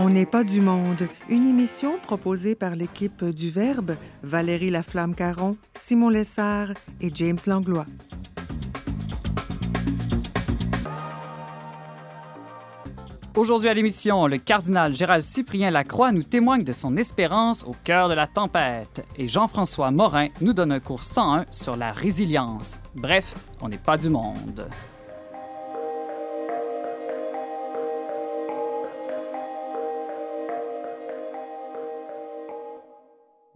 On n'est pas du monde, une émission proposée par l'équipe du Verbe, Valérie Laflamme-Caron, Simon Lessard et James Langlois. Aujourd'hui à l'émission, le cardinal Gérald Cyprien Lacroix nous témoigne de son espérance au cœur de la tempête et Jean-François Morin nous donne un cours 101 sur la résilience. Bref, on n'est pas du monde.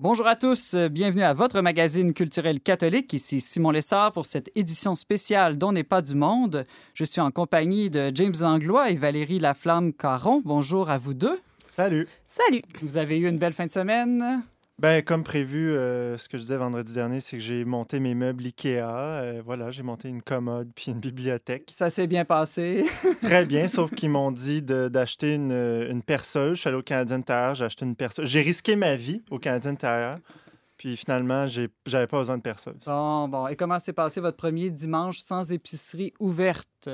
Bonjour à tous, bienvenue à votre magazine culturel catholique. Ici Simon Lessard pour cette édition spéciale dont n'est pas du monde. Je suis en compagnie de James Anglois et Valérie Laflamme-Caron. Bonjour à vous deux. Salut. Salut. Vous avez eu une belle fin de semaine? Ben, comme prévu, euh, ce que je disais vendredi dernier, c'est que j'ai monté mes meubles Ikea. Euh, voilà, j'ai monté une commode puis une bibliothèque. Ça s'est bien passé. Très bien, sauf qu'ils m'ont dit d'acheter une, une, perceuse. Je suis allé au Canadien Tire, j'ai acheté une perceuse. J'ai risqué ma vie au Canadien Tire. Puis finalement, j'avais pas besoin de perceuse. Bon, bon. Et comment s'est passé votre premier dimanche sans épicerie ouverte?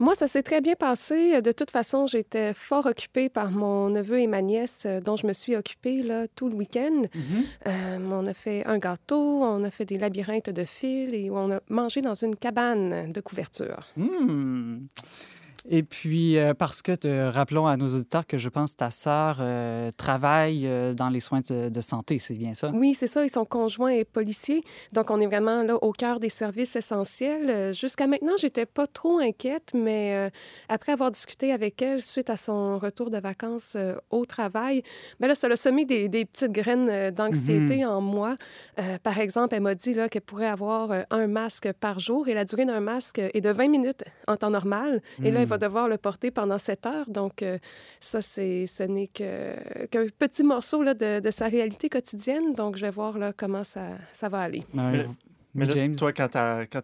Moi, ça s'est très bien passé. De toute façon, j'étais fort occupée par mon neveu et ma nièce, euh, dont je me suis occupée là, tout le week-end. Mhm. Euh, on a fait un gâteau, on a fait des labyrinthes de fils et on a mangé dans une cabane de couverture. Mmh. Et puis, euh, parce que, te, rappelons à nos auditeurs que je pense ta sœur euh, travaille euh, dans les soins de, de santé, c'est bien ça? Oui, c'est ça. Ils sont conjoints et policiers. Donc, on est vraiment là au cœur des services essentiels. Jusqu'à maintenant, j'étais pas trop inquiète, mais après avoir discuté avec elle suite à son retour de vacances au travail, ben là, ça a semé des, des petites graines d'anxiété en moi. Par exemple, elle m'a dit qu'elle pourrait avoir un masque par jour et la durée d'un masque est de 20 minutes en temps normal. Et là, va devoir le porter pendant 7 heures. Donc, euh, ça, c'est, ce n'est que, qu'un petit morceau là, de, de sa réalité quotidienne. Donc, je vais voir là, comment ça, ça va aller. Ouais, Mais- là, James? toi, quand,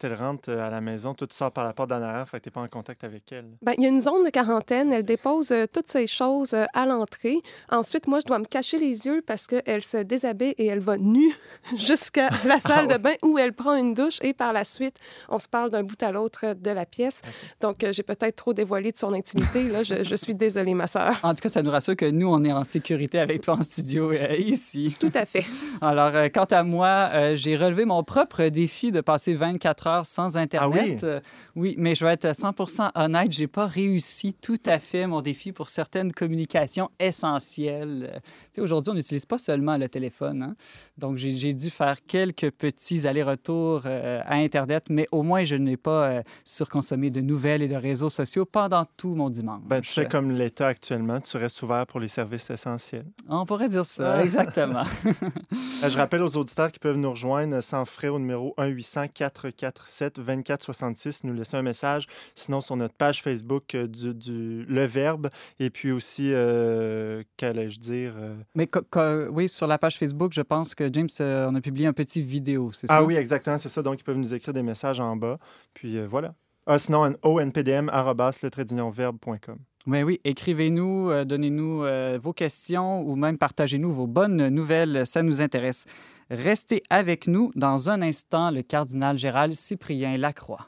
elle rentre euh, à la maison, toi, tu sors par la porte d'en arrière, fait que t'es pas en contact avec elle. Ben, il y a une zone de quarantaine. Elle dépose euh, toutes ces choses euh, à l'entrée. Ensuite, moi, je dois me cacher les yeux parce qu'elle se déshabille et elle va nue jusqu'à la salle de bain où elle prend une douche. Et par la suite, on se parle d'un bout à l'autre de la pièce. Donc, euh, j'ai peut-être trop dévoilé de son intimité. Là, je, je suis désolée, ma sœur. En tout cas, ça nous rassure que nous, on est en sécurité avec toi en studio euh, ici. Tout à fait. Alors, euh, quant à moi, euh, j'ai relevé mon propre défi de passer 24 heures sans Internet. oui? Euh, oui, mais je vais être 100 honnête, j'ai pas réussi tout à fait mon défi pour certaines communications essentielles. Euh, sais, Aujourd'hui, on n'utilise pas seulement le téléphone. hein. Donc, j'ai dû faire quelques petits allers-retours euh, à Internet, mais au moins, je n'ai pas euh, surconsommé de nouvelles et de réseaux sociaux pendant tout mon dimanche. Ben, tu fais comme l'État actuellement, tu restes ouvert pour les services essentiels. On pourrait dire ça, Ah. exactement. Euh, je rappelle aux auditeurs qui peuvent nous rejoindre sans frais au numéro 1-800-447-2466, nous laisser un message. Sinon, sur notre page Facebook euh, du, du- Le Verbe. Et puis aussi, euh, qu'allais-je dire? euh, Mais oui, sur la page Facebook, je pense que James, on a publié un petit vidéo, c'est ça? Ah oui, exactement, c'est ça. Donc, ils peuvent nous écrire des messages en bas. Puis euh, voilà. Ah, sinon, onpdm, Mais oui, écrivez-nous, euh, donnez-nous euh, vos questions ou même partagez-nous vos bonnes nouvelles, ça nous intéresse. Restez avec nous dans un instant, le cardinal Gérald Cyprien Lacroix.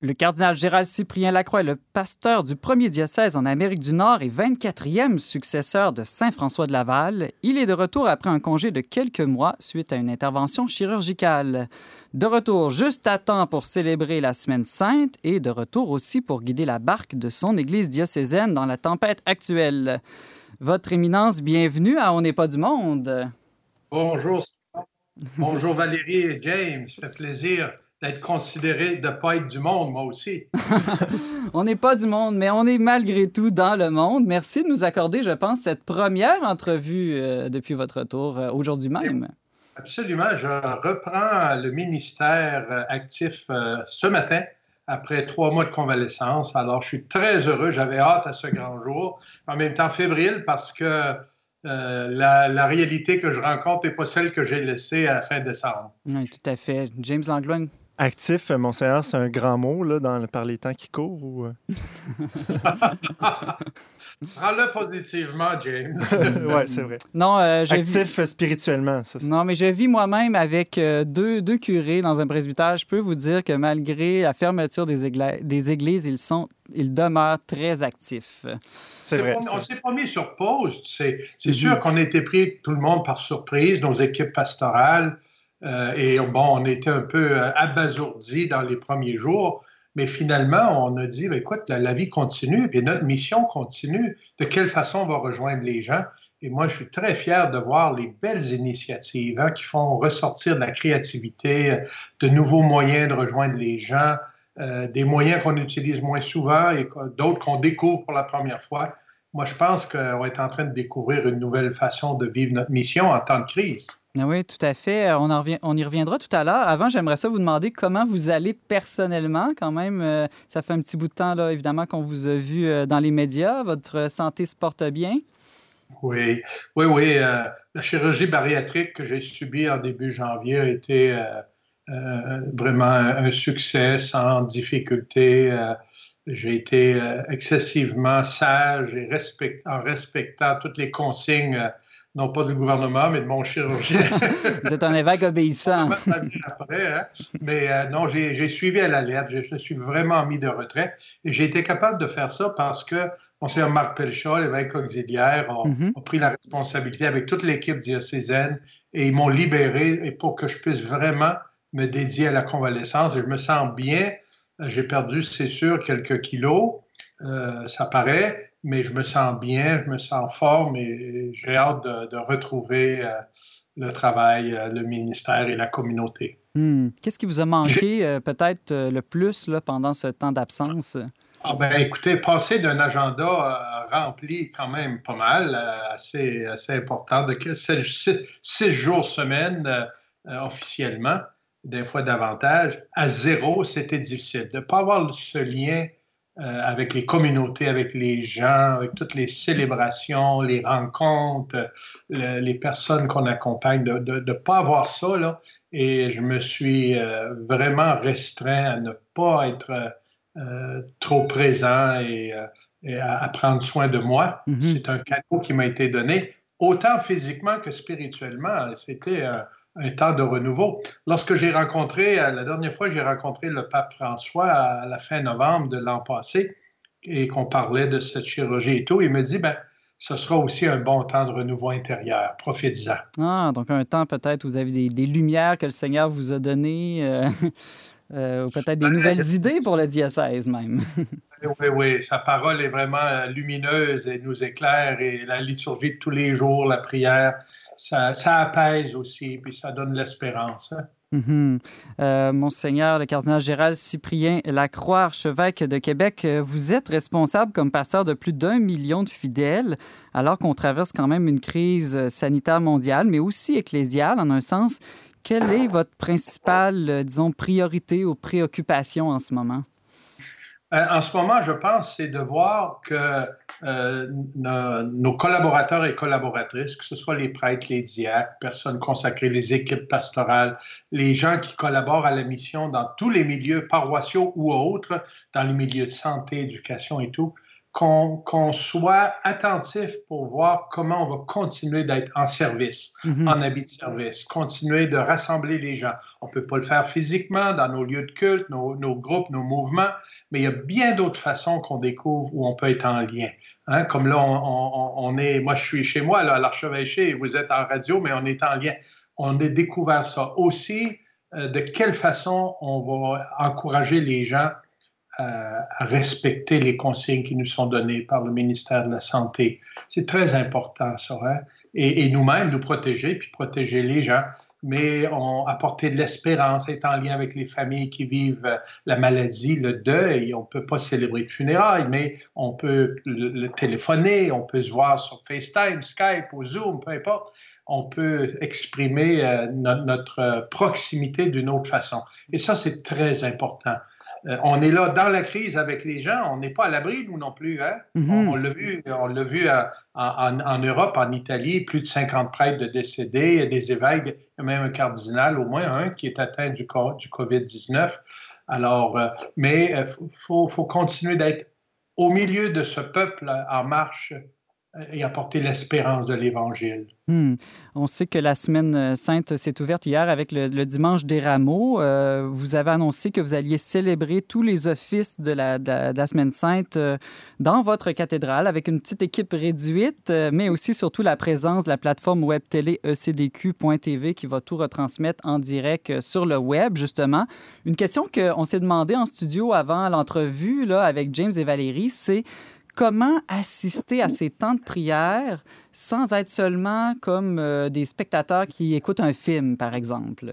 Le cardinal Gérald Cyprien Lacroix est le pasteur du premier diocèse en Amérique du Nord et 24e successeur de Saint François de Laval. Il est de retour après un congé de quelques mois suite à une intervention chirurgicale. De retour juste à temps pour célébrer la Semaine sainte et de retour aussi pour guider la barque de son église diocésaine dans la tempête actuelle. Votre éminence, bienvenue à On n'est pas du monde. Bonjour. Bonjour Valérie et James. Ça fait plaisir d'être considéré de ne pas être du monde, moi aussi. On n'est pas du monde, mais on est malgré tout dans le monde. Merci de nous accorder, je pense, cette première entrevue euh, depuis votre retour euh, aujourd'hui même. Absolument. Je reprends le ministère actif ce matin après trois mois de convalescence. Alors, je suis très heureux. J'avais hâte à ce grand jour. En même temps, fébrile parce que euh, la, réalité que je rencontre n'est pas celle que j'ai laissée à la fin décembre. Oui, tout à fait. James Langlois. Actif, Monseigneur, c'est un grand mot là, dans, par les temps qui courent? Ou... Euh? Prends-le positivement, James. oui, c'est vrai. Non, euh, Actif spirituellement, ça. Non, mais je vis moi-même avec euh, deux, deux, curés dans un presbytère. Je peux vous dire que malgré la fermeture des, des églises, ils, sont, ils demeurent très actifs. C'est vrai. On ne s'est pas mis sur pause. C'est mm-hmm. sûr qu'on a été pris, tout le monde, par surprise, nos équipes pastorales. Euh, et bon, on était un peu abasourdis dans les premiers jours. Mais finalement, on a dit, ben, écoute, la, vie continue, et notre mission continue. De quelle façon on va rejoindre les gens? Et moi, je suis très fier de voir les belles initiatives hein, qui font ressortir de la créativité, de nouveaux moyens de rejoindre les gens, euh, des moyens qu'on utilise moins souvent et d'autres qu'on découvre pour la première fois. Moi, je pense qu'on est en train de découvrir une nouvelle façon de vivre notre mission en temps de crise. Ah oui, tout à fait. Euh, on, y reviendra tout à l'heure. Avant, j'aimerais ça vous demander comment vous allez personnellement. Quand même, euh, ça fait un petit bout de temps, là, évidemment, qu'on vous a vu euh, dans les médias. Votre santé se porte bien? Oui, oui, oui. la chirurgie bariatrique que j'ai subie en début janvier a été vraiment un succès sans difficulté. j'ai été excessivement sage et en respectant toutes les consignes non pas du gouvernement, mais de mon chirurgien. Vous êtes un évêque obéissant. Hein. Mais euh, non, j'ai suivi à la lettre. Je me suis vraiment mis de retrait. Et j'ai été capable de faire ça parce que Monseigneur Marc Pelchot, l'évêque auxiliaire, mm-hmm. a, pris la responsabilité avec toute l'équipe diocésaine et ils m'ont libéré pour que je puisse vraiment me dédier à la convalescence. Et je me sens bien. J'ai perdu, c'est sûr, quelques kilos. Euh, ça paraît mais je me sens bien, je me sens fort, mais j'ai hâte de, retrouver euh, le travail, euh, le ministère et la communauté. Hmm. Qu'est-ce qui vous a manqué euh, peut-être le plus là, pendant ce temps d'absence? Ah ben, écoutez, passer d'un agenda rempli quand même pas mal, assez, assez important, de six, jours semaine officiellement, des fois davantage, à zéro, c'était difficile. De ne pas avoir ce lien avec les communautés, avec les gens, avec toutes les célébrations, les rencontres, les personnes qu'on accompagne, de ne pas avoir ça. Là. Et je me suis euh, vraiment restreint à ne pas être euh, trop présent et, à, prendre soin de moi. Mm-hmm. C'est un cadeau qui m'a été donné, autant physiquement que spirituellement. C'était un temps de renouveau. Lorsque j'ai rencontré, euh, la dernière fois, j'ai rencontré le pape François à la fin novembre de l'an passé et qu'on parlait de cette chirurgie et tout, il me dit, ben, ce sera aussi un bon temps de renouveau intérieur. Profitez-en. Ah, donc un temps peut-être où vous avez des, lumières que le Seigneur vous a données, euh, euh, ou peut-être des ben, nouvelles idées pour le diocèse même. oui, oui, sa parole est vraiment lumineuse et nous éclaire, et la liturgie de tous les jours, la prière, ça, apaise aussi, puis ça donne l'espérance. Hein. Mm-hmm. Euh, Monseigneur le cardinal Gérald Cyprien Lacroix, archevêque de Québec, euh, vous êtes responsable comme pasteur de plus d'un million de fidèles, alors qu'on traverse quand même une crise euh, sanitaire mondiale, mais aussi ecclésiale en un sens. Quelle est votre principale, disons, priorité ou préoccupation en ce moment? en ce moment, je pense, c'est de voir que euh, nos, collaborateurs et collaboratrices, que ce soit les prêtres, les diacres, personnes consacrées, les équipes pastorales, les gens qui collaborent à la mission dans tous les milieux paroissiaux ou autres, dans les milieux de santé, éducation et tout, qu'on soit attentif pour voir comment on va continuer d'être en service, mm-hmm. en habit de service, continuer de rassembler les gens. On ne peut pas le faire physiquement dans nos lieux de culte, nos, nos groupes, nos mouvements, mais il y a bien d'autres façons qu'on découvre où on peut être en lien. Hein, comme là, on, est, moi je suis chez moi là, à l'archevêché, vous êtes en radio, mais on est en lien. On a découvert ça. Aussi, euh, de quelle façon on va encourager les gens à respecter les consignes qui nous sont données par le ministère de la Santé. C'est très important, ça. Hein? Et, nous-mêmes, nous protéger, puis protéger les gens. mais apporter de l'espérance, être en lien avec les familles qui vivent la maladie, le deuil. On ne peut pas célébrer de funérailles, mais on peut le, téléphoner, on peut se voir sur FaceTime, Skype ou Zoom, peu importe. On peut exprimer euh, notre proximité d'une autre façon. Et ça, c'est très important. Euh, on est là dans la crise avec les gens. On n'est pas à l'abri, nous non plus. Hein? Mm-hmm. On, l'a vu, on l'a vu en, Europe, en Italie, plus de 50 prêtres de décédés, des évêques, même un cardinal, au moins un, qui est atteint du, du COVID-19. Alors, euh, mais il euh, faut, faut, continuer d'être au milieu de ce peuple en marche et apporter l'espérance de l'Évangile. Hmm. On sait que la semaine euh, sainte s'est ouverte hier avec le, dimanche des rameaux. Euh, vous avez annoncé que vous alliez célébrer tous les offices de la, semaine sainte euh, dans votre cathédrale avec une petite équipe réduite, mais aussi surtout la présence de la plateforme web télé ecdq.tv qui va tout retransmettre en direct sur le web, justement. Une question qu'on s'est demandé en studio avant l'entrevue avec James et Valérie, c'est comment assister à ces temps de prière sans être seulement comme euh, des spectateurs qui écoutent un film, par exemple?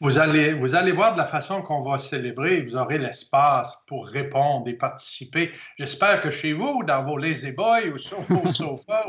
Vous, allez, vous allez voir de la façon qu'on va célébrer, vous aurez l'espace pour répondre et participer. J'espère que chez vous, dans vos lazy boys ou sur vos sofas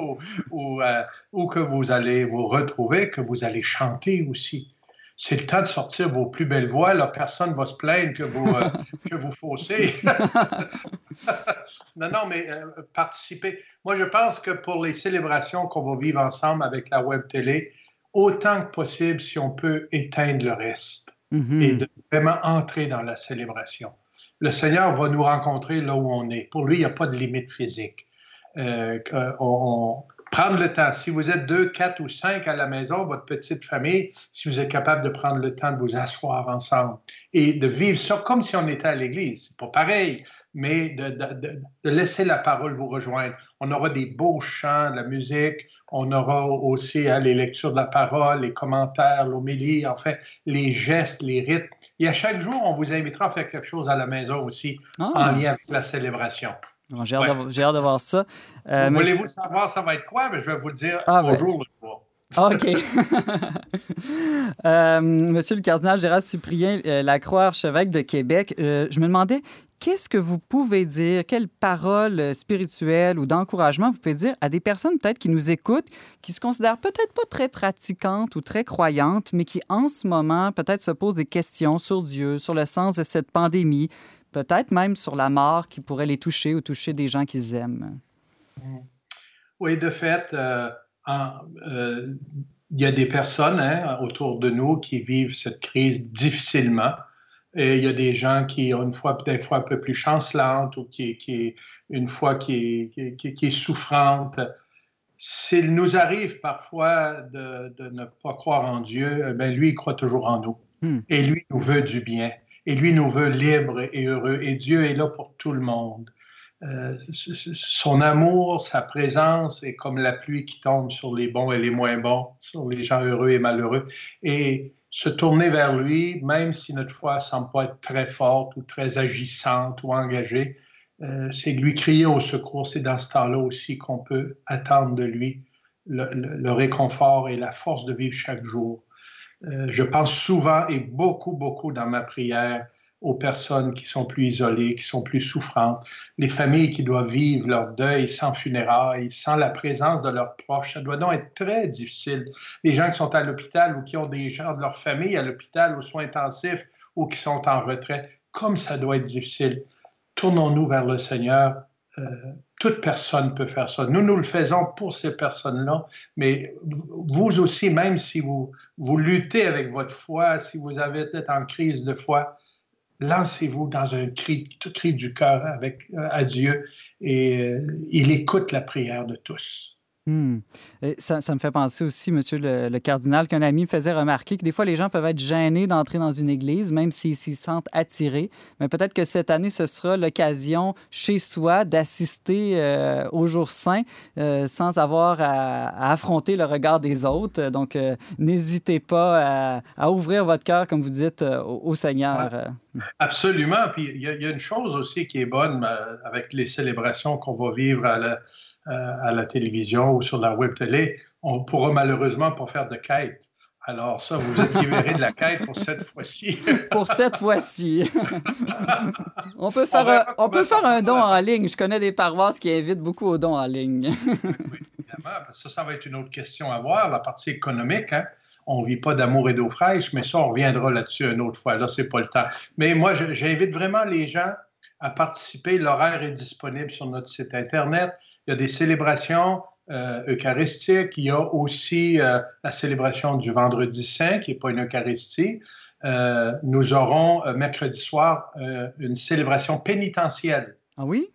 ou, euh, ou que vous allez vous retrouver, que vous allez chanter aussi c'est le temps de sortir vos plus belles voix. Là, personne ne va se plaindre que vous, euh, que vous faussez. non, non, mais euh, participer. Moi, je pense que pour les célébrations qu'on va vivre ensemble avec la web télé, autant que possible, si on peut éteindre le reste mm-hmm. et de vraiment entrer dans la célébration. Le Seigneur va nous rencontrer là où on est. Pour lui, il n'y a pas de limite physique. Euh, on, prendre le temps. Si vous êtes deux, quatre ou cinq à la maison, votre petite famille, si vous êtes capable de prendre le temps de vous asseoir ensemble et de vivre ça comme si on était à l'église. C'est pas pareil, mais de, laisser la parole vous rejoindre. On aura des beaux chants, de la musique, on aura aussi hein, les lectures de la parole, les commentaires, l'homélie, enfin, les gestes, les rites. Et à chaque jour, on vous invitera à faire quelque chose à la maison aussi ah. en lien avec la célébration. J'ai hâte, de voir ça. Euh, Voulez-vous savoir ça va être quoi? Mais je vais vous le dire ah, ben. bonjour le soir. OK. Euh, monsieur le cardinal Gérard Cyprien euh, Lacroix, archevêque de Québec, je me demandais, qu'est-ce que vous pouvez dire, quelles paroles spirituelles ou d'encouragement vous pouvez dire à des personnes peut-être qui nous écoutent, qui se considèrent peut-être pas très pratiquantes ou très croyantes, mais qui en ce moment peut-être se posent des questions sur Dieu, sur le sens de cette pandémie, peut-être même sur la mort qui pourrait les toucher ou toucher des gens qu'ils aiment. Oui, de fait, euh, euh, il y a des personnes hein, autour de nous qui vivent cette crise difficilement. Et il y a des gens qui ont une fois, peut-être fois un peu plus chancelante ou qui, qui une fois qui, qui, qui est souffrante. S'il nous arrive parfois de, de, ne pas croire en Dieu, ben lui, il croit toujours en nous. Hmm. Et lui nous veut du bien et lui nous veut libres et heureux. Et Dieu est là pour tout le monde. Euh, son amour, sa présence est comme la pluie qui tombe sur les bons et les moins bons, sur les gens heureux et malheureux. Et se tourner vers lui, même si notre foi ne semble pas être très forte ou très agissante ou engagée, euh, c'est lui crier au secours. C'est dans ce temps-là aussi qu'on peut attendre de lui le, réconfort et la force de vivre chaque jour. Euh, je pense souvent et beaucoup, beaucoup dans ma prière aux personnes qui sont plus isolées, qui sont plus souffrantes, les familles qui doivent vivre leur deuil sans funérailles, sans la présence de leurs proches. Ça doit donc être très difficile. Les gens qui sont à l'hôpital ou qui ont des gens de leur famille à l'hôpital aux soins intensifs ou qui sont en retraite, comme ça doit être difficile. Tournons-nous vers le Seigneur. Euh, toute personne peut faire ça. Nous, nous le faisons pour ces personnes-là, mais vous aussi, même si vous, luttez avec votre foi, si vous avez été en crise de foi, lancez-vous dans un cri, cri du cœur avec, euh, à Dieu et euh, il écoute la prière de tous. Hmm. Ça, me fait penser aussi, monsieur le, cardinal, qu'un ami me faisait remarquer que des fois, les gens peuvent être gênés d'entrer dans une église, même s'ils s'y sentent attirés. Mais peut-être que cette année, ce sera l'occasion chez soi d'assister euh, au jour saint euh, sans avoir à, affronter le regard des autres. Donc, euh, n'hésitez pas à, ouvrir votre cœur, comme vous dites, au, Seigneur. Absolument. Puis il y, y, a une chose aussi qui est bonne avec les célébrations qu'on va vivre à la à la télévision ou sur la web télé, on pourra malheureusement pas faire de quête. Alors ça, vous êtes libéré de la quête pour cette fois-ci. pour cette fois-ci. on peut faire, un, on peut faire un don en ligne. Je connais des paroisses qui invitent beaucoup aux dons en ligne. oui, évidemment. Ça, ça va être une autre question à voir, la partie économique. Hein? On ne vit pas d'amour et d'eau fraîche, mais ça, on reviendra là-dessus une autre fois. Là, ce n'est pas le temps. Mais moi, j'invite vraiment les gens à participer. L'horaire est disponible sur notre site Internet. Il y a des célébrations euh, eucharistiques. Il y a aussi euh, la célébration du vendredi saint, qui n'est pas une Eucharistie. Euh, nous aurons mercredi soir une célébration pénitentielle. Ah oui?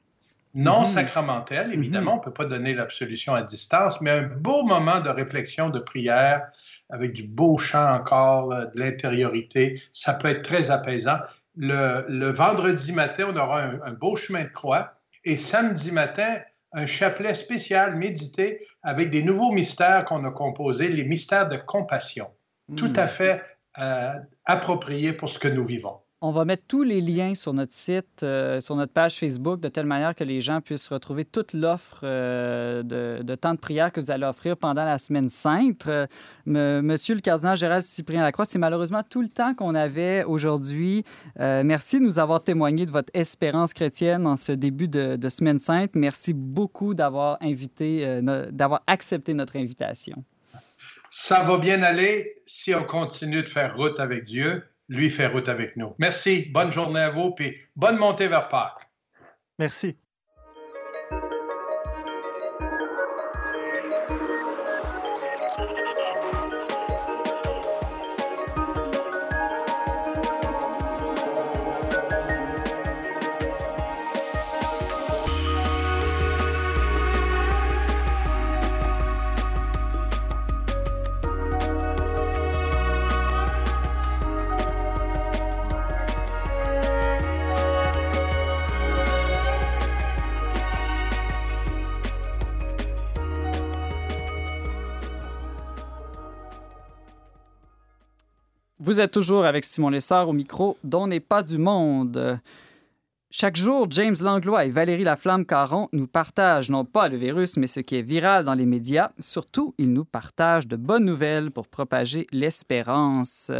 Non mhm. sacramentelle, évidemment, mhm. on ne peut pas donner l'absolution à distance, mais un beau moment de réflexion, de prière, avec du beau chant encore, de l'intériorité. Ça peut être très apaisant. Le, vendredi matin, on aura un, beau chemin de croix. Et samedi matin, un chapelet spécial médité avec des nouveaux mystères qu'on a composés, les mystères de compassion. Tout hmm. à fait euh, appropriés pour ce que nous vivons. On va mettre tous les liens sur notre site, euh, sur notre page Facebook, de telle manière que les gens puissent retrouver toute l'offre euh, de, temps de prière que vous allez offrir pendant la semaine sainte. Euh, monsieur le cardinal Gérald Cyprien Lacroix, c'est malheureusement tout le temps qu'on avait aujourd'hui. merci de nous avoir témoigné de votre espérance chrétienne en ce début de, de semaine sainte. Merci beaucoup d'avoir invité, d'avoir accepté notre invitation. Ça va bien aller si on continue de faire route avec Dieu lui faire route avec nous. Merci. Bonne journée à vous, puis bonne montée vers Pâques. Merci. Vous êtes toujours avec Simon Lessard au micro dont n'est pas du monde. Chaque jour, James Langlois et Valérie Laflamme-Caron nous partagent non pas le virus, mais ce qui est viral dans les médias. Surtout, ils nous partagent de bonnes nouvelles pour propager l'espérance.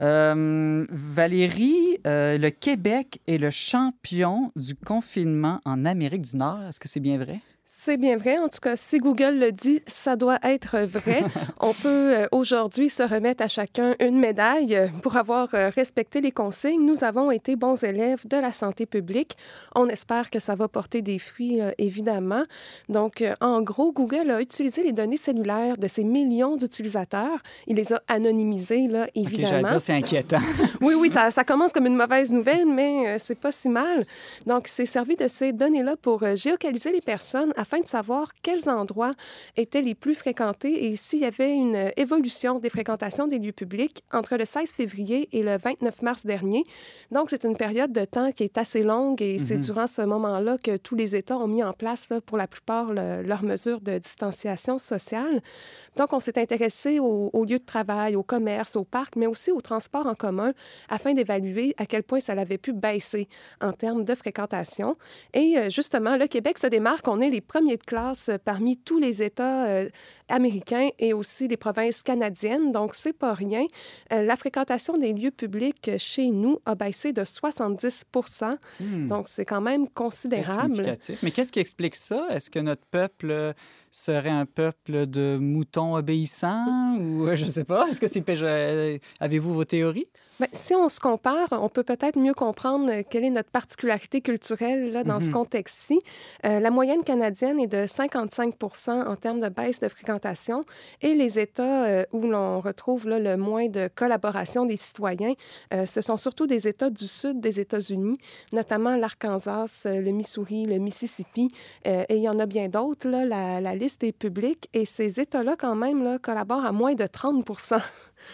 Euh, Valérie, euh, le Québec est le champion du confinement en Amérique du Nord. Est-ce que c'est bien vrai? C'est bien vrai. En tout cas, si Google le dit, ça doit être vrai. On peut euh, aujourd'hui se remettre à chacun une médaille pour avoir euh, respecté les consignes. Nous avons été bons élèves de la santé publique. On espère que ça va porter des fruits, euh, évidemment. Donc, en gros, Google a utilisé les données cellulaires de ces millions d'utilisateurs. Il les a anonymisées, là, évidemment. Okay, dire, c'est inquiétant. oui, oui, ça, ça, commence comme une mauvaise nouvelle, mais c'est pas si mal. Donc, c'est servi de ces données-là pour géocaliser les personnes afin de savoir quels endroits étaient les plus fréquentés et s'il y avait une évolution des fréquentations des lieux publics entre le 16 février et le 29 mars dernier. Donc, c'est une période de temps qui est assez longue et c'est mhm. durant ce moment-là que tous les États ont mis en place, pour la plupart, leurs mesures de distanciation sociale. Donc, on s'est intéressé aux, lieux de travail, au commerce, aux parcs, mais aussi au transport en commun afin d'évaluer à quel point ça avait pu baisser en termes de fréquentation. Et euh, justement, le Québec se démarque. On est les premiers de classe parmi tous les États euh, américains et aussi les provinces canadiennes. Donc, c'est pas rien. Euh, la fréquentation des lieux publics chez nous a baissé de 70% hmm. Donc, c'est quand même considérable. Mais qu'est-ce qui explique ça? Est-ce que notre peuple serait un peuple de moutons obéissants ou euh, je ne sais pas? Est-ce que c'est euh, avez-vous vos théories? Bien, si on se compare, on peut peut-être mieux comprendre quelle est notre particularité culturelle là, dans ce mhm. contexte-ci. la moyenne canadienne est de 55% en termes de baisse de fréquentation et les États où l'on retrouve le moins de collaboration des citoyens, ce sont surtout des États du sud des États-Unis, notamment l'Arkansas, le Missouri, le Mississippi, et il y en a bien d'autres. La, liste est publique et ces États-là, quand même, collaborent à moins de 30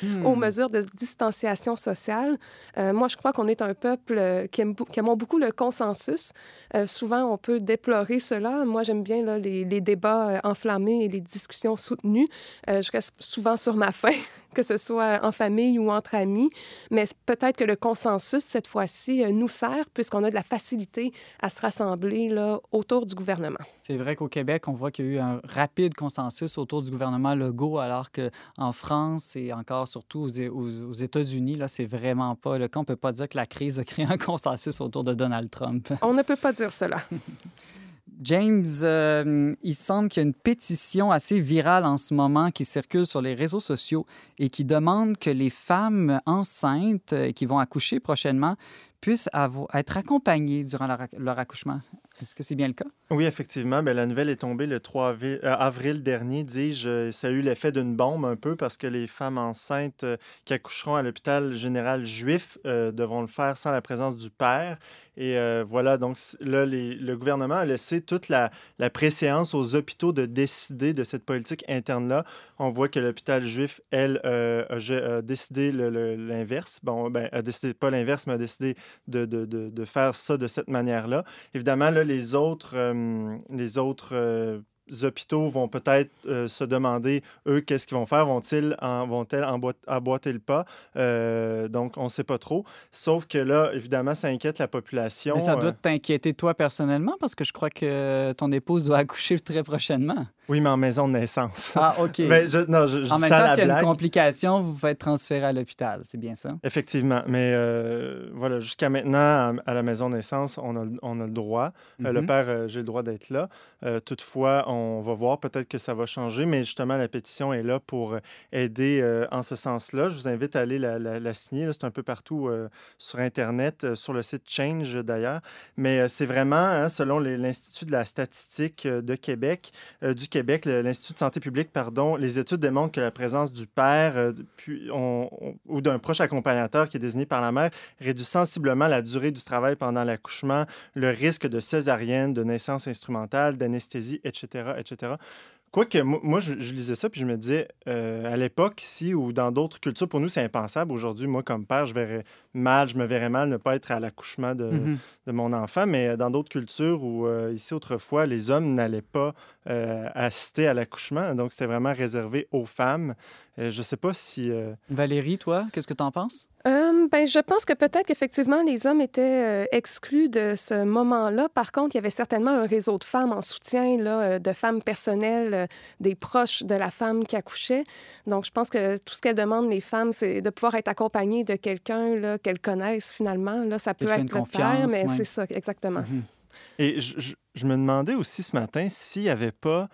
hmm. aux mesures de distanciation sociale. Euh, moi, je crois qu'on est un peuple euh, qui aime, qui beaucoup le consensus. Euh, souvent, on peut déplorer cela. Moi, j'aime bien là, les, les, débats enflammés et les discussions soutenues. je reste souvent sur ma faim, que ce soit en famille ou entre amis. Mais peut-être que le consensus, cette fois-ci, nous sert puisqu'on a de la facilité à se rassembler là, autour du gouvernement. C'est vrai qu'au Québec, on voit qu'il y a eu un rapide consensus autour du gouvernement Legault, alors qu'en France et encore surtout aux, États-Unis, là, c'est vraiment pas le cas. On peut pas dire que la crise a créé un consensus autour de Donald Trump. On ne peut pas dire cela. James, euh, il semble qu'il y a une pétition assez virale en ce moment qui circule sur les réseaux sociaux et qui demande que les femmes enceintes euh, qui vont accoucher prochainement puissent être accompagnées durant leur, accouchement. Est-ce que c'est bien le cas? Oui, effectivement. Bien, la nouvelle est tombée le 3 euh, avril, dernier, dis-je. Ça a eu l'effet d'une bombe un peu parce que les femmes enceintes euh, qui accoucheront à l'hôpital général juif euh, devront le faire sans la présence du père. Et voilà, donc là, le gouvernement a laissé toute la, la, préséance aux hôpitaux de décider de cette politique interne-là. On voit que l'hôpital juif, elle, a, décidé l'inverse. Bon, ben, a décidé pas l'inverse, mais a décidé de, de, de, faire ça de cette manière-là. Évidemment, là, les autres, euh, les autres euh, hôpitaux vont peut-être euh, se demander, eux, qu'est-ce qu'ils vont faire? Vont-ils en, vont emboîter le pas? Euh, donc, on ne sait pas trop. Sauf que là, évidemment, ça inquiète la population. Mais ça doit t'inquiéter toi personnellement parce que je crois que ton épouse doit accoucher très prochainement. Oui, mais en maison de naissance. Ah, OK. mais je, non, je, en même temps, s'il y a une complication, vous pouvez être transféré à l'hôpital. C'est bien ça? Effectivement. Mais voilà, jusqu'à maintenant, à, la maison de naissance, on a, on a le droit. Le mhm. père, j'ai le droit d'être là. toutefois, on va voir, peut-être que ça va changer, mais justement, la pétition est là pour euh, aider euh, en ce sens-là. Je vous invite à aller la, signer. C'est un peu partout euh, sur Internet, sur le site Change d'ailleurs. Mais c'est vraiment, hein, selon l'Institut de la statistique de Québec, du Québec, l'Institut de santé publique, pardon, les études démontrent que la présence du père puis ou d'un proche accompagnateur qui est désigné par la mère réduit sensiblement la durée du travail pendant l'accouchement, le risque de césarienne, de naissance instrumentale, d'anesthésie, etc etc. Quoique, moi, je, lisais ça, puis je me disais, euh, à l'époque, ici ou dans d'autres cultures, pour nous, c'est impensable. Aujourd'hui, moi, comme père, je verrais mal, je me verrais mal ne pas être à l'accouchement de, mm-hmm. de, mon enfant. Mais dans d'autres cultures où, euh, ici, autrefois, les hommes n'allaient pas euh, assister à l'accouchement. Donc, c'était vraiment réservé aux femmes. Je ne sais pas si... Valérie, toi, qu'est-ce que tu en penses? ben, je pense que peut-être qu'effectivement, les hommes étaient exclus de ce moment-là. Par contre, il y avait certainement un réseau de femmes en soutien, là, de femmes personnelles euh, des proches de la femme qui accouchait. Donc, je pense que tout ce qu'elles demandent, les femmes, c'est de pouvoir être accompagnées de quelqu'un qu'elles connaissent finalement. Là, ça peut être le père, mais c'est ça, exactement. Mhm. Et je, je, me demandais aussi ce matin s'il n'y avait pas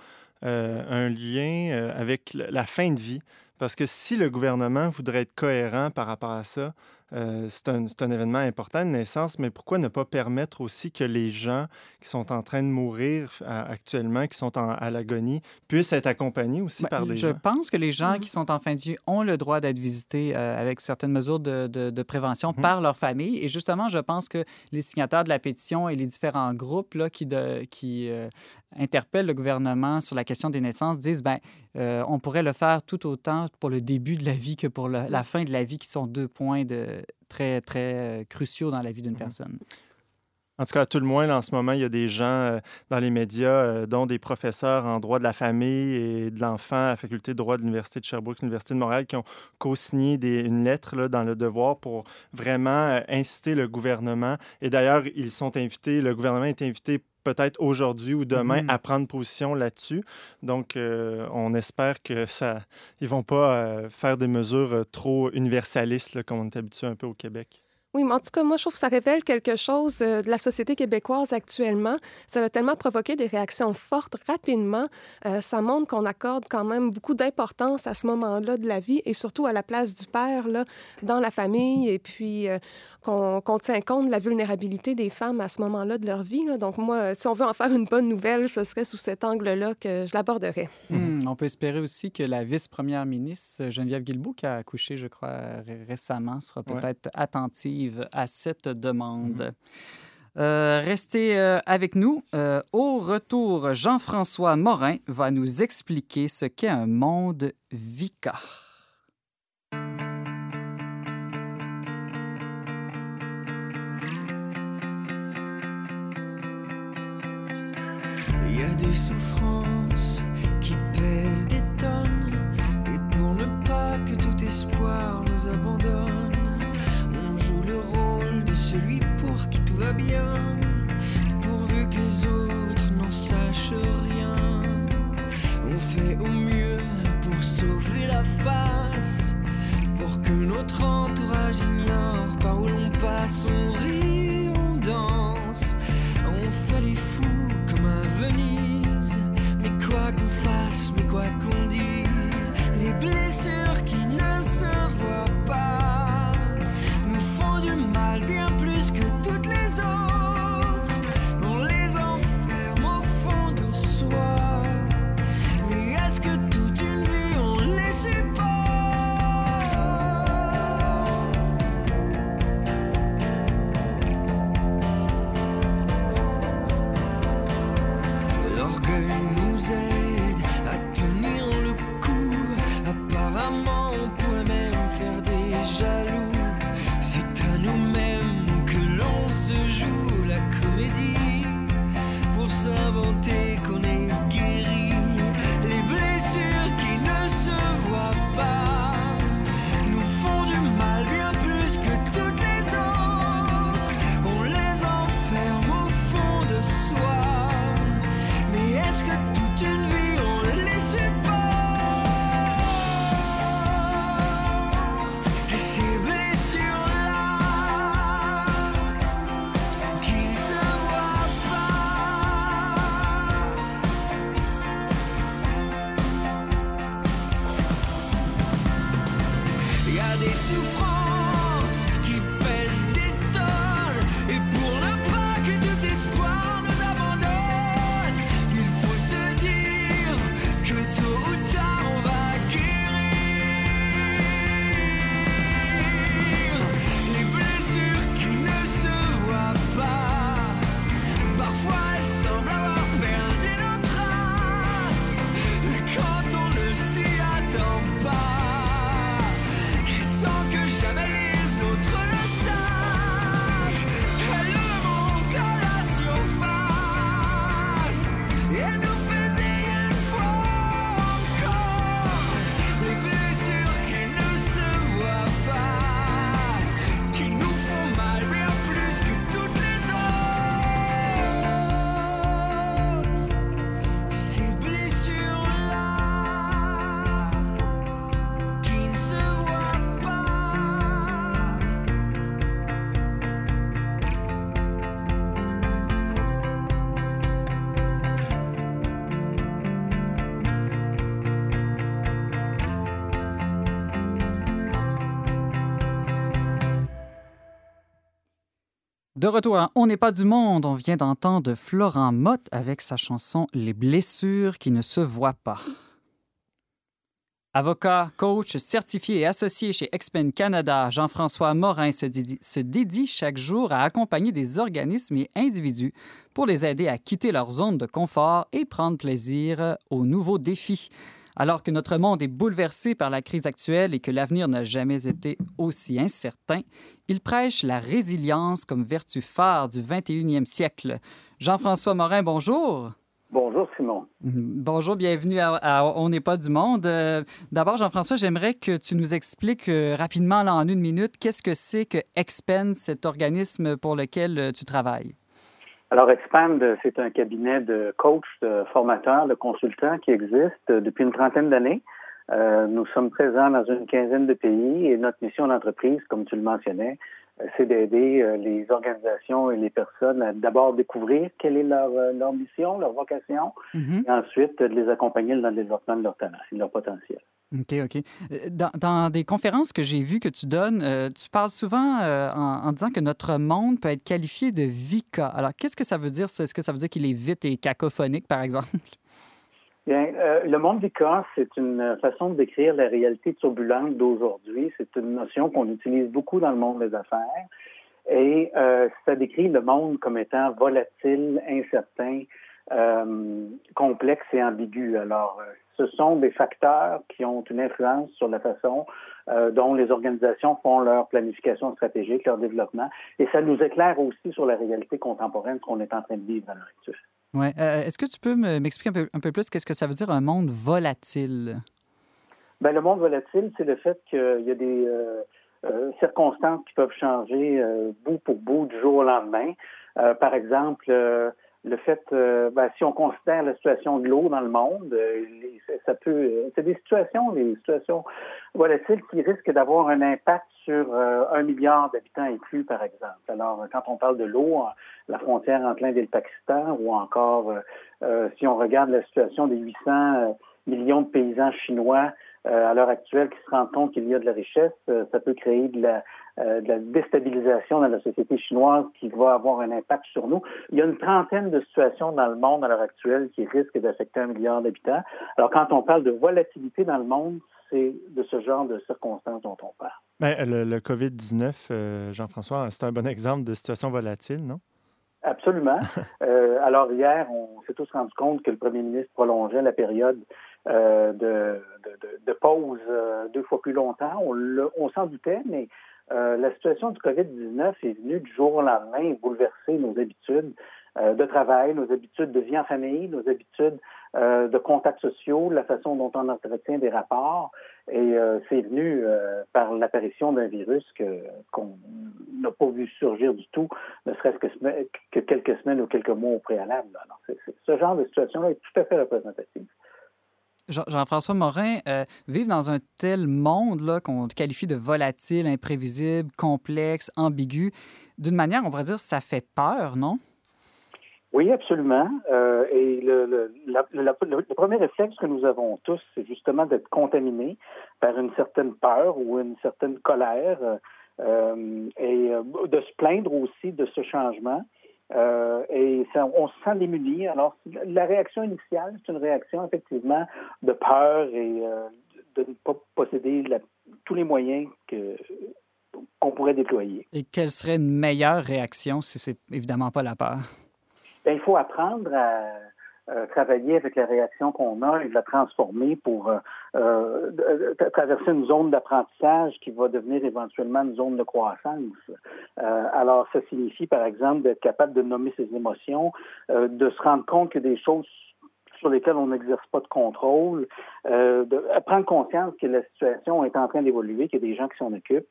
euh, un lien euh, avec la fin de vie. Parce que si le gouvernement voudrait être cohérent par rapport à ça, euh, c'est un, un, événement important, une naissance, mais pourquoi ne pas permettre aussi que les gens qui sont en train de mourir actuellement, qui sont à l'agonie, puissent être accompagnés aussi ben, par des je gens? Je pense que les gens mmh qui sont en fin de vie ont le droit d'être visités euh, avec certaines mesures de, de, prévention mmh par leur famille. Et justement, je pense que les signataires de la pétition et les différents groupes là, qui, de, qui euh, interpellent le gouvernement sur la question des naissances disent, ben, on pourrait le faire tout autant pour le début de la vie que pour la mmh. fin de la vie, qui sont deux points de, très, très euh, cruciaux dans la vie d'une mhm. personne. En tout cas, à tout le moins, en ce moment, il y a des gens euh, dans les médias, euh, dont des professeurs en droit de la famille et de l'enfant à la faculté de droit de l'Université de Sherbrooke, l'Université de Montréal, qui ont co-signé une lettre là, dans le devoir pour vraiment inciter le gouvernement. Et d'ailleurs, ils sont invités, le gouvernement est invité peut-être aujourd'hui ou demain mhm. à prendre position là-dessus. Donc, on espère que ça, ils vont pas faire des mesures trop universalistes comme on est habitué un peu au Québec. Oui, mais en tout cas, moi, je trouve que ça révèle quelque chose euh, de la société québécoise actuellement. Ça a tellement provoqué des réactions fortes rapidement. Euh, ça montre qu'on accorde quand même beaucoup d'importance à ce moment-là de la vie et surtout à la place du père là, dans la famille et puis euh, qu'on tient compte de la vulnérabilité des femmes à ce moment-là de leur vie. Donc moi, si on veut en faire une bonne nouvelle, ce serait sous cet angle-là que je l'aborderais. Hmm, on peut espérer aussi que la vice-première ministre Geneviève Guilbeault, qui a accouché, je crois, récemment, sera peut-être attentive à cette demande. Mm-hmm. Euh, restez euh, avec nous. Euh, au retour, Jean-François Morin va nous expliquer ce qu'est un monde VICA. Il y a des souffrances bien, pourvu que les autres n'en sachent rien. On fait au mieux pour sauver la face, pour que notre entourage ignore par où l'on passe. On rit, on danse, on fait les fous comme à Venise. Mais quoi qu'on fasse, mais quoi qu'on dise. De retour à On n'est pas du monde, on vient d'entendre Florent Mott avec sa chanson Les blessures qui ne se voient pas. Avocat, coach, certifié et associé chez Expen Canada, Jean-François Morin se dédie, se dédie, chaque jour à accompagner des organismes et individus pour les aider à quitter leur zone de confort et prendre plaisir aux nouveaux défis. Alors que notre monde est bouleversé par la crise actuelle et que l'avenir n'a jamais été aussi incertain, il prêche la résilience comme vertu phare du 21e siècle. Jean-François Morin, bonjour. Bonjour Simon. Bonjour, bienvenue à, On n'est pas du monde. Euh, d'abord, Jean-François, j'aimerais que tu nous expliques euh, rapidement, en une minute, qu'est-ce que c'est que Expen, cet organisme pour lequel euh, tu travailles? Alors, Expand, c'est un cabinet de coachs, de formateurs, de consultants qui existe depuis une trentaine d'années. Euh, nous sommes présents dans une quinzaine de pays et notre mission d'entreprise, comme tu le mentionnais, euh, c'est d'aider euh, les organisations et les personnes à d'abord découvrir quelle est leur, leur mission, leur vocation, mm-hmm. et ensuite de les accompagner dans le développement de leur talent et de leur potentiel. OK, OK. Dans, dans des conférences que j'ai vues que tu donnes, tu parles souvent en, disant que notre monde peut être qualifié de VICA. Alors, qu'est-ce que ça veut dire? Est-ce que ça veut dire qu'il est vite et cacophonique, par exemple? Bien, euh, le monde corps, c'est une façon de décrire la réalité turbulente d'aujourd'hui. C'est une notion qu'on utilise beaucoup dans le monde des affaires. Et euh, ça décrit le monde comme étant volatile, incertain, euh, complexe et ambigu. Alors, ce sont des facteurs qui ont une influence sur la façon dont les organisations font leur planification stratégique, leur développement. Et ça nous éclaire aussi sur la réalité contemporaine, qu'on est en train de vivre dans l'heure Ouais. Est-ce que tu peux m'expliquer un peu, un peu plus qu'est-ce que ça veut dire un monde volatile? Bien, le monde volatile, c'est le fait qu'il y a des circonstances qui peuvent changer bout pour bout du jour au lendemain. par exemple, le fait, euh, ben, si on considère la situation de l'eau dans le monde, euh, ça peut, euh, c'est des situations, des situations volatiles qui risquent d'avoir un impact sur un milliard d'habitants inclus, par exemple. Alors, quand on parle de l'eau, la frontière entre l'Inde et le Pakistan, ou encore, si on regarde la situation des 800 millions de paysans chinois à l'heure actuelle qui se rendent compte qu'il y a de la richesse, ça peut créer de la, euh, de la déstabilisation dans la société chinoise qui va avoir un impact sur nous. Il y a une trentaine de situations dans le monde à l'heure actuelle qui risquent d'affecter un milliard d'habitants. Alors, quand on parle de volatilité dans le monde, c'est de ce genre de circonstances dont on parle. Bien, le, COVID-19, euh, Jean-François, c'est un bon exemple de situation volatile, non? Absolument. Euh, alors, hier, on s'est tous rendu compte que le premier ministre prolongeait la période de, de, de, pause deux fois plus longtemps. On, on s'en doutait, mais euh, la situation du COVID-19 est venue du jour au lendemain bouleverser nos habitudes euh, de travail, nos habitudes de vie en famille, nos habitudes euh, de contacts sociaux, la façon dont on entretient des rapports. Et c'est venu par l'apparition d'un virus qu'on n'a pas vu surgir du tout, ne serait-ce que, que, quelques semaines ou quelques mois au préalable. Ce genre de situation-là est tout à fait représentatif. Jean-François Morin, euh, vivre dans un tel monde qu'on qualifie de volatile, imprévisible, complexe, ambigu, d'une manière, on pourrait dire, ça fait peur, non? Oui, absolument. Euh, et le, premier réflexe que nous avons tous, c'est justement d'être contaminés par une certaine peur ou une certaine colère euh, et de se plaindre aussi de ce changement. Euh, et on se sent démuni. Alors, la réaction initiale, c'est une réaction effectivement de peur et euh, de ne pas posséder tous les moyens qu'on pourrait déployer. Et quelle serait une meilleure réaction si c'est évidemment pas la peur? Bien, il faut apprendre à, euh, travailler avec la réaction qu'on a et la transformer pour euh, euh, traverser une zone d'apprentissage qui va devenir éventuellement une zone de croissance. alors, ça signifie, par exemple, d'être capable de nommer ses émotions, de se rendre compte que des choses sur lesquelles on n'exerce pas de contrôle, de prendre conscience que la situation est en train d'évoluer, qu'il y a des gens qui s'en occupent.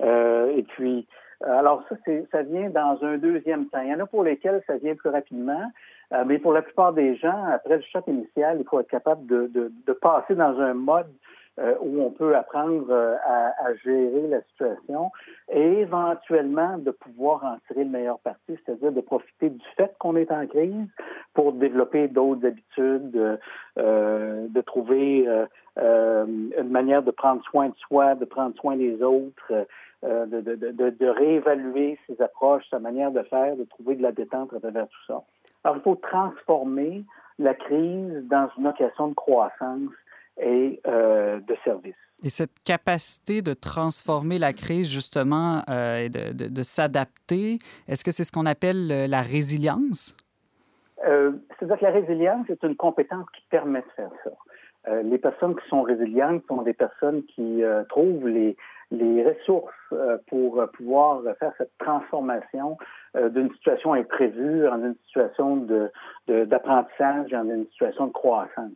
et puis, alors ça, ça vient dans un deuxième temps. Il y en a pour lesquels ça vient plus rapidement. Euh, mais pour la plupart des gens, après le choc initial, il faut être capable de, de, de passer dans un mode euh, où on peut apprendre euh, à, à, gérer la situation et éventuellement de pouvoir en tirer le meilleur parti, c'est-à-dire de profiter du fait qu'on est en crise pour développer d'autres habitudes, euh, de trouver une manière de prendre soin de soi, de prendre soin des autres, de, de, de, de, réévaluer ses approches, sa manière de faire, de trouver de la détente à travers tout ça. Alors, il faut transformer la crise dans une occasion de croissance et euh, de service. Et cette capacité de transformer la crise, justement, euh, et de, de, de s'adapter, est-ce que c'est ce qu'on appelle euh, la résilience? Euh, C'est-à-dire que la résilience est une compétence qui permet de faire ça. Les personnes qui sont résilientes sont des personnes qui trouvent les, les ressources euh, pour pouvoir faire cette transformation d'une situation imprévue en une situation d'apprentissage, de, en une situation de croissance.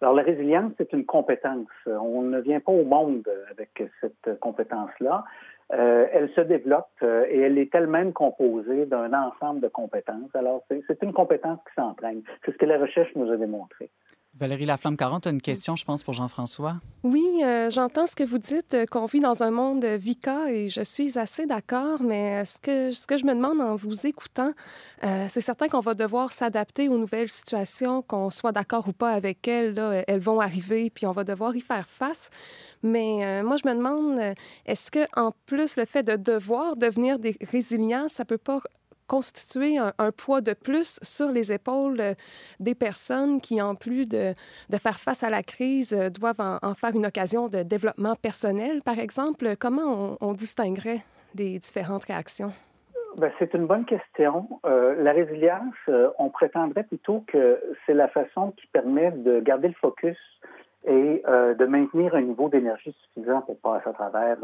Alors, la résilience, c'est une compétence. On ne vient pas au monde avec cette compétence-là. Euh, elle se développe et elle est elle-même composée d'un ensemble de compétences. Alors, c'est une compétence qui s'entraîne. C'est ce que la recherche nous a démontré. Valérie Laflamme-Caron, tu as une question, je pense, pour Jean-François. Oui, euh, j'entends ce que vous dites, euh, qu'on vit dans un monde VICA et je suis assez d'accord, mais ce que, ce que je me demande en vous écoutant, euh, c'est certain qu'on va devoir s'adapter aux nouvelles situations, qu'on soit d'accord ou pas avec elles, là, elles vont arriver, puis on va devoir y faire face. Mais moi, je me demande, est-ce que en plus, le fait de devoir devenir des résilients, ça peut pas constituer un, poids de plus sur les épaules euh, des personnes qui, en plus de, faire face à la crise, euh, doivent en, faire une occasion de développement personnel, par exemple. Comment on, distinguerait les différentes réactions? Ben, c'est une bonne question. Euh, la résilience, on prétendrait plutôt que c'est la façon qui permet de garder le focus et de maintenir un niveau d'énergie suffisant pour passer à travers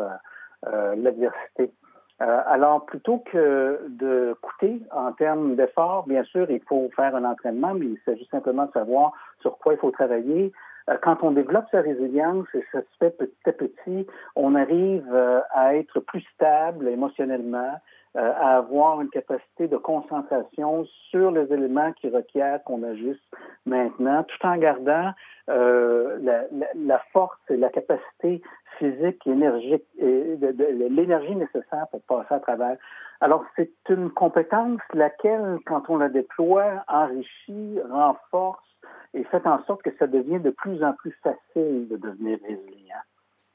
l'adversité. Alors, plutôt que de coûter en termes d'efforts, bien sûr, il faut faire un entraînement, mais il s'agit simplement de savoir sur quoi il faut travailler. Quand on développe sa résilience, et ça se fait petit à petit, on arrive à être plus stable émotionnellement, euh, à avoir une capacité de concentration sur les éléments qui requièrent qu'on agisse maintenant, tout en gardant euh, la, force et la capacité physique, énergique, et l'énergie nécessaire pour passer à travers. Alors, c'est une compétence laquelle, quand on la déploie, enrichit, renforce et fait en sorte que ça devient de plus en plus facile de devenir résilient.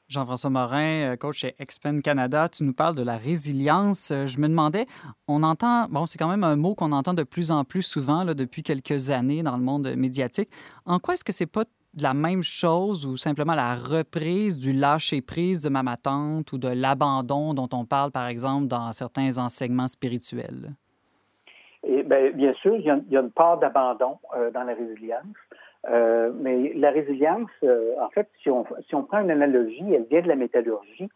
Jean-François Morin, euh, coach chez Expen Canada, tu nous parles de la résilience. Euh, je me demandais, on entend, bon, c'est quand même un mot qu'on entend de plus en plus souvent là, depuis quelques années dans le monde médiatique. En quoi est-ce que c'est pas la même chose ou simplement la reprise du lâcher-prise de ma tante ou de l'abandon dont on parle, par exemple, dans certains enseignements spirituels? Et bien, bien sûr, il y, a, il y a une part d'abandon euh, dans la résilience. Euh, mais la résilience, euh, en fait, si on, si on prend une analogie, elle vient de la métallurgie.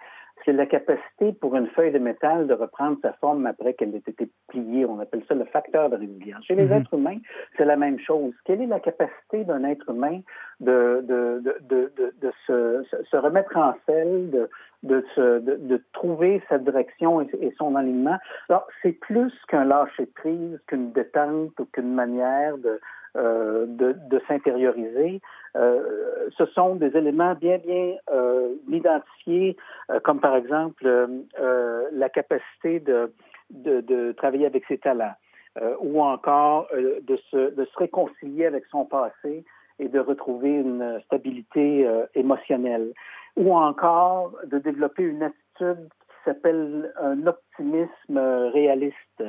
C'est la capacité pour une feuille de métal de reprendre sa forme après qu'elle ait été pliée. On appelle ça le facteur de résilience. Chez les mm-hmm. êtres humains, c'est la même chose. Quelle est la capacité d'un être humain de, de, de, de, de se, se, remettre en selle, de, de, se, de, trouver sa direction et, et son alignement? Alors, c'est plus qu'un lâcher-prise, qu'une détente ou qu'une manière de, euh, de, de s'intérioriser. Euh, ce sont des éléments bien, bien euh, identifiés, euh, comme par exemple euh, la capacité de, de, de, travailler avec ses talents, ou encore de, se, de se réconcilier avec son passé et de retrouver une stabilité émotionnelle, ou encore de développer une attitude qui s'appelle un optimisme réaliste.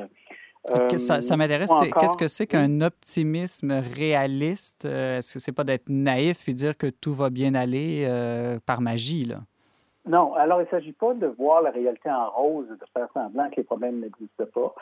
Ça, ça euh, m'intéresse. Qu'est-ce que c'est qu'un optimisme réaliste? Euh, est-ce que c'est pas d'être naïf et dire que tout va bien aller euh, par magie? Là? Non, alors il ne s'agit pas de voir la réalité en rose, de faire semblant que les problèmes n'existent pas.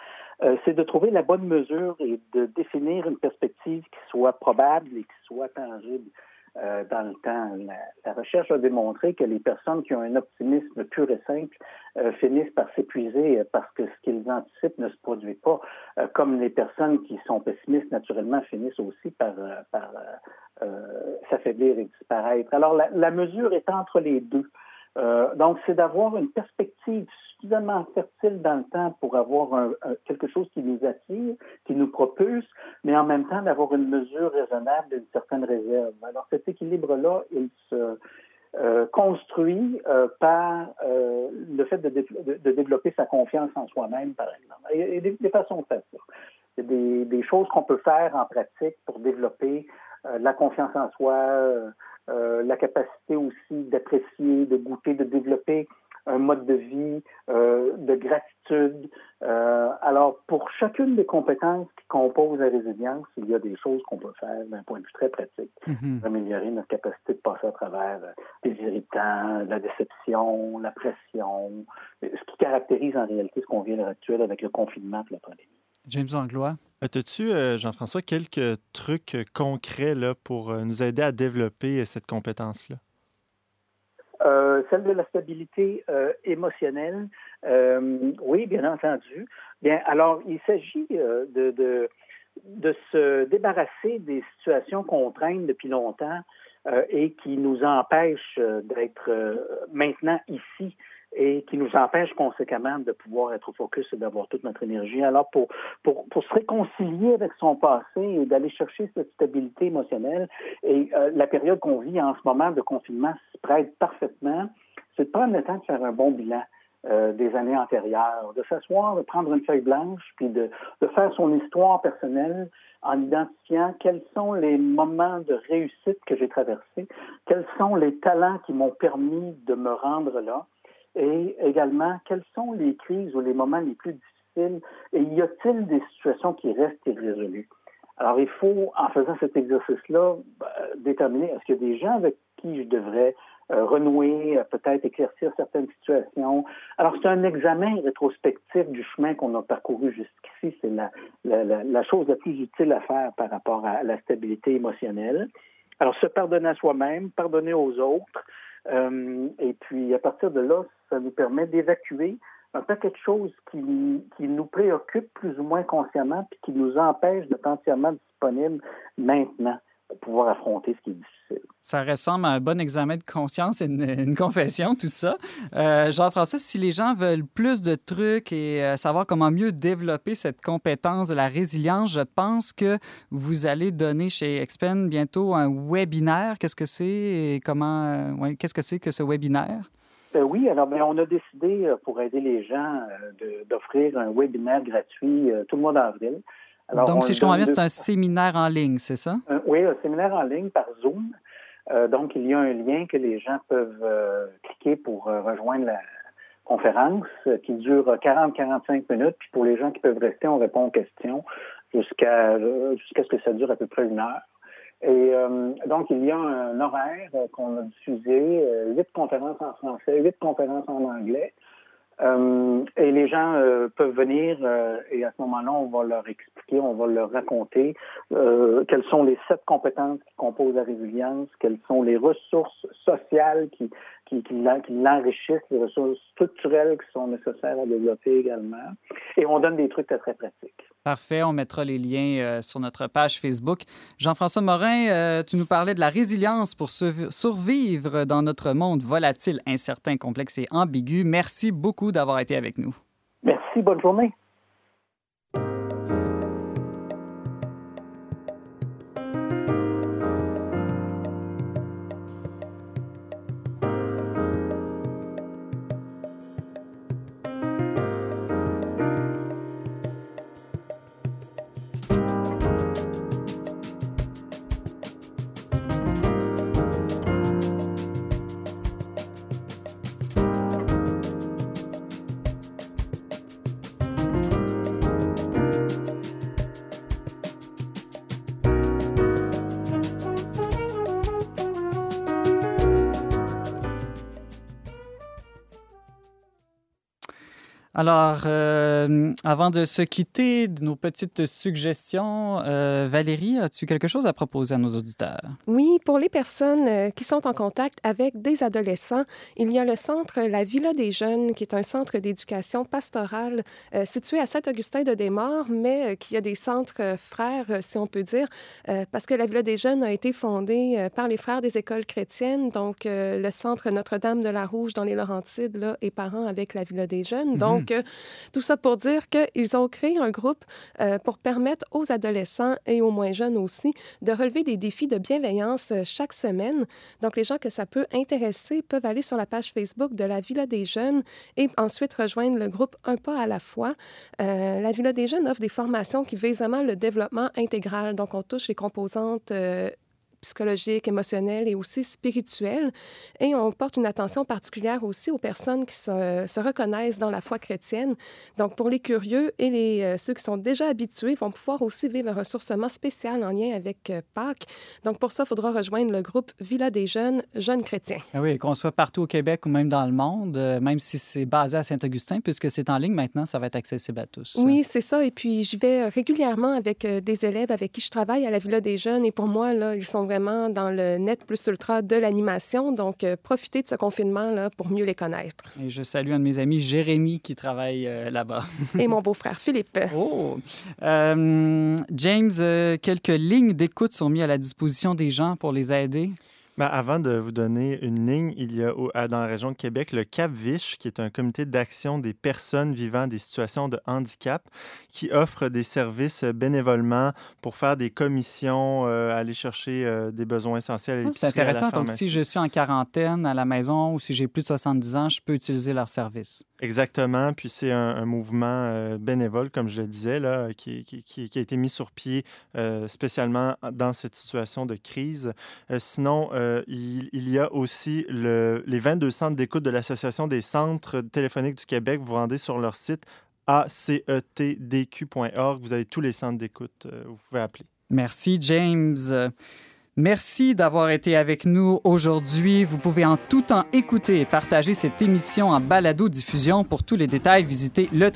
Euh, c'est de trouver la bonne mesure et de définir une perspective qui soit probable et qui soit tangible. Euh, dans le temps. La, recherche a démontré que les personnes qui ont un optimisme pur et simple euh, finissent par s'épuiser parce que ce qu'ils anticipent ne se produit pas, euh, comme les personnes qui sont pessimistes naturellement finissent aussi par, par s'affaiblir et disparaître. Alors la, la mesure est entre les deux. Euh, donc, c'est d'avoir une perspective suffisamment fertile dans le temps pour avoir un, quelque chose qui nous attire, qui nous propulse, mais en même temps d'avoir une mesure raisonnable d'une certaine réserve. Alors, cet équilibre-là, il se euh, construit euh, par euh, le fait de, de, de, développer sa confiance en soi-même, par exemple. Et, des, des, façons de faire ça. C'est des, des choses qu'on peut faire en pratique pour développer euh, la confiance en soi, euh, la capacité aussi d'apprécier, de goûter, de développer un mode de vie, euh, de gratitude. Euh, alors, pour chacune des compétences qui composent la résilience, il y a des choses qu'on peut faire d'un point de vue très pratique pour améliorer notre capacité de passer à travers les irritants, la déception, la pression, ce qui caractérise en réalité ce qu'on vit à l'heure actuelle avec le confinement et la pandémie. James Anglois. As-tu, euh, Jean-François, quelques trucs concrets là, pour euh, nous aider à développer euh, cette compétence-là? celle de la stabilité émotionnelle, oui, bien entendu. Bien, alors, il s'agit de, de, de, se débarrasser des situations qu'on traîne depuis longtemps et qui nous empêchent d'être maintenant ici et qui nous empêche conséquemment de pouvoir être focus et d'avoir toute notre énergie. Alors, pour, pour, pour se réconcilier avec son passé et d'aller chercher cette stabilité émotionnelle, et euh, la période qu'on vit en ce moment de confinement se prête parfaitement, c'est de prendre le temps de faire un bon bilan. Euh, des années antérieures, de s'asseoir, de prendre une feuille blanche, puis de, de faire son histoire personnelle en identifiant quels sont les moments de réussite que j'ai traversés, quels sont les talents qui m'ont permis de me rendre là, et également, quelles sont les crises ou les moments les plus difficiles? Et y a-t-il des situations qui restent irrésolues? Alors, il faut, en faisant cet exercice-là, ben, déterminer est-ce qu'il y a des gens avec qui je devrais euh, renouer, euh, peut-être éclaircir certaines situations? Alors, c'est un examen rétrospectif du chemin qu'on a parcouru jusqu'ici. C'est la, la, chose la plus utile à faire par rapport à la stabilité émotionnelle. Alors, se pardonner à soi-même, pardonner aux autres, et puis, à partir de là, ça nous permet d'évacuer un paquet de choses qui, qui nous préoccupent plus ou moins consciemment, puis qui nous empêchent d'être entièrement disponibles maintenant pouvoir affronter ce qui est difficile. Ça ressemble à un bon examen de conscience et une, confession, tout ça. Euh, Jean-François, si les gens veulent plus de trucs et euh, savoir comment mieux développer cette compétence de la résilience, je pense que vous allez donner chez Expen bientôt un webinaire. Qu'est-ce que c'est et comment, euh, ouais, qu'est-ce que c'est que ce webinaire? oui, alors bien, on a décidé pour aider les gens d'offrir un webinaire gratuit tout le mois d'avril. Donc, si je comprends bien, c'est un séminaire en ligne, c'est ça? oui, un séminaire en ligne par Zoom. Euh, donc, il y a un lien que les gens peuvent euh, cliquer pour euh, rejoindre la conférence qui dure 40-45 minutes. Puis pour les gens qui peuvent rester, on répond aux questions jusqu'à jusqu'à ce que ça dure à peu près une heure. Et donc, il y a un horaire qu'on a diffusé, huit conférences en français, huit conférences en anglais. Euh, et les gens euh, peuvent venir euh, et à ce moment-là, on va leur expliquer, on va leur raconter quelles sont les sept compétences qui composent la résilience, quelles sont les ressources sociales qui, qui, qui l'enrichissent, les ressources structurelles qui sont nécessaires à développer également. Et on donne des trucs très, très pratiques. Parfait, on mettra les liens euh, sur notre page Facebook. Jean-François Morin, euh, tu nous parlais de la résilience pour survivre dans notre monde volatile, incertain, complexe et ambigu. Merci beaucoup d'avoir été avec nous. Merci, bonne journée. Alors, euh, avant de se quitter, de nos petites suggestions, euh, Valérie, as-tu quelque chose à proposer à nos auditeurs? Oui, pour les personnes euh, qui sont en contact avec des adolescents, il y a le centre La Villa des Jeunes, qui est un centre d'éducation pastorale situé à Saint-Augustin-de-Desmaures, mais qui a des centres frères, si on peut dire, parce que la Villa des Jeunes a été fondée par les frères des écoles chrétiennes, donc le centre Notre-Dame de la Rouge dans les Laurentides là, est parent avec la Villa des Jeunes. Donc, tout ça pour dire qu'ils ont créé un groupe euh, pour permettre aux adolescents et aux moins jeunes aussi de relever des défis de bienveillance euh, chaque semaine. Donc, les gens que ça peut intéresser peuvent aller sur la page Facebook de la Villa des Jeunes et ensuite rejoindre le groupe Un pas à la fois. Euh, la Villa des Jeunes offre des formations qui visent vraiment le développement intégral. Donc, on touche les composantes psychologique, émotionnel et aussi spirituel. Et on porte une attention particulière aussi aux personnes qui se, reconnaissent dans la foi chrétienne. Donc, pour les curieux et les, euh, ceux qui sont déjà habitués vont pouvoir aussi vivre un ressourcement spécial en lien avec euh, Pâques. Donc, pour ça, il faudra rejoindre le groupe Villa des jeunes, jeunes chrétiens. Ah oui, qu'on soit partout au Québec ou même dans le monde, euh, même si c'est basé à Saint-Augustin, puisque c'est en ligne maintenant, ça va être accessible à tous. Oui, c'est ça. Et puis, j'y vais régulièrement avec des élèves avec qui je travaille à la Villa des jeunes. Et pour moi, là, ils sont vraiment dans le net plus ultra de l'animation. Donc, euh, profitez de ce confinement-là pour mieux les connaître. Et je salue un de mes amis, Jérémy, qui travaille euh, là-bas. Et mon beau-frère, Philippe. Oh! Euh, James, quelques lignes d'écoute sont mises à la disposition des gens pour les aider? Ben, avant de vous donner une ligne, il y a dans la région de Québec le CAP-VICH, qui est un comité d'action des personnes vivant des situations de handicap, qui offre des services bénévolement pour faire des commissions, euh, aller chercher euh, des besoins essentiels. Ah, c'est intéressant. Donc, si je suis en quarantaine à la maison ou si j'ai plus de 70 ans, je peux utiliser leurs services. Exactement. Puis c'est un, mouvement euh, bénévole, comme je le disais, là, qui, qui, qui, a été mis sur pied spécialement dans cette situation de crise. sinon, euh, il, y a aussi les 22 centres d'écoute de l'Association des centres téléphoniques du Québec. Vous vous rendez sur leur site acetdq.org. Vous avez tous les centres d'écoute. Euh, vous pouvez appeler. Merci, James. Merci d'avoir été avec nous aujourd'hui. Vous pouvez en tout temps écouter et partager cette émission en balado-diffusion. Pour tous les détails, visitez le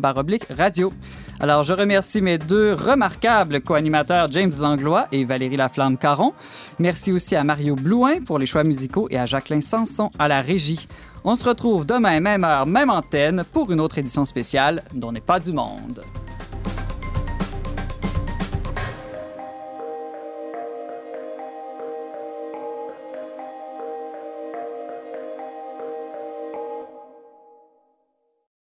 baroblique radio. Alors, je remercie mes deux remarquables co-animateurs James Langlois et Valérie Laflamme-Caron. Merci aussi à Mario Blouin pour les choix musicaux et à Jacqueline Sanson à la régie. On se retrouve demain, même heure, même antenne, pour une autre édition spéciale dont n'est pas du monde.